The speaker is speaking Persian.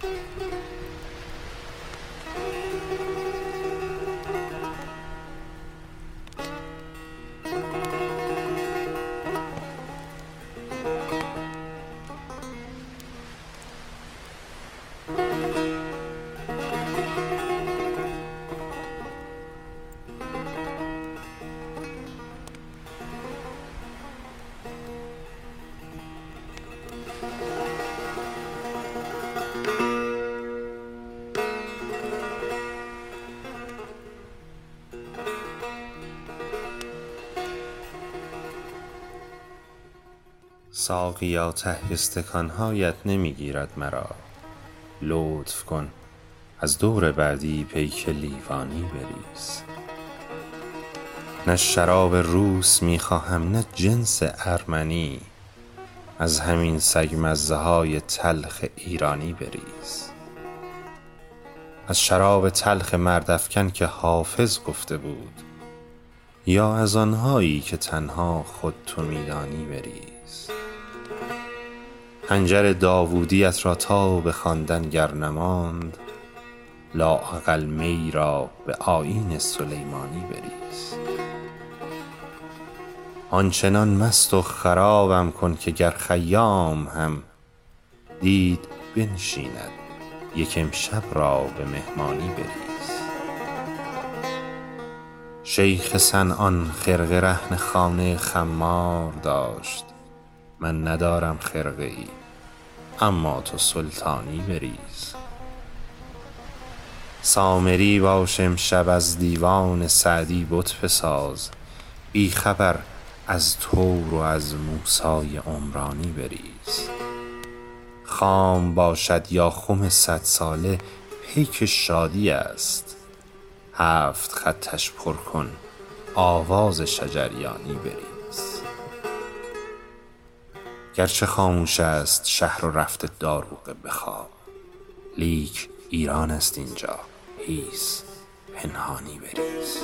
Thank you. ساقیا ته استکان هایت نمی گیرد مرا. لطف کن از دور بعدی پیک لیوانی بریز. نه شراب روس می خواهم نه جنس ارمنی. از همین سگ مزه های تلخ ایرانی بریز. از شراب تلخ مرد افکن که حافظ گفته بود یا از آنهایی که تنها خود تو می دانی بریز. خنجر داوودیت را تا به خواندن گر نماند لااقل می را به آیین سلیمانی بریز. آنچنان مست و خرابم کن که گر خیام هم دید بنشیند یک امشب را به مهمانی بریز. شیخ صنعان خرقه رهن خانه خمار داشت. من ندارم خرقه ای اما تو سلطانی بریز. سامری باش امشب از دیوان سعدی بت بساز. بی خبر از طور و از موسی عمرانی بریز. خام باشد یا خم صدساله پیک شادی است. هفت خطش پر کن آواز شجریانی بریز. گرچه خاموش است شهر و رفته داروغه به خواب. لیک ایران است اینجا. هیس پنهانی بریز.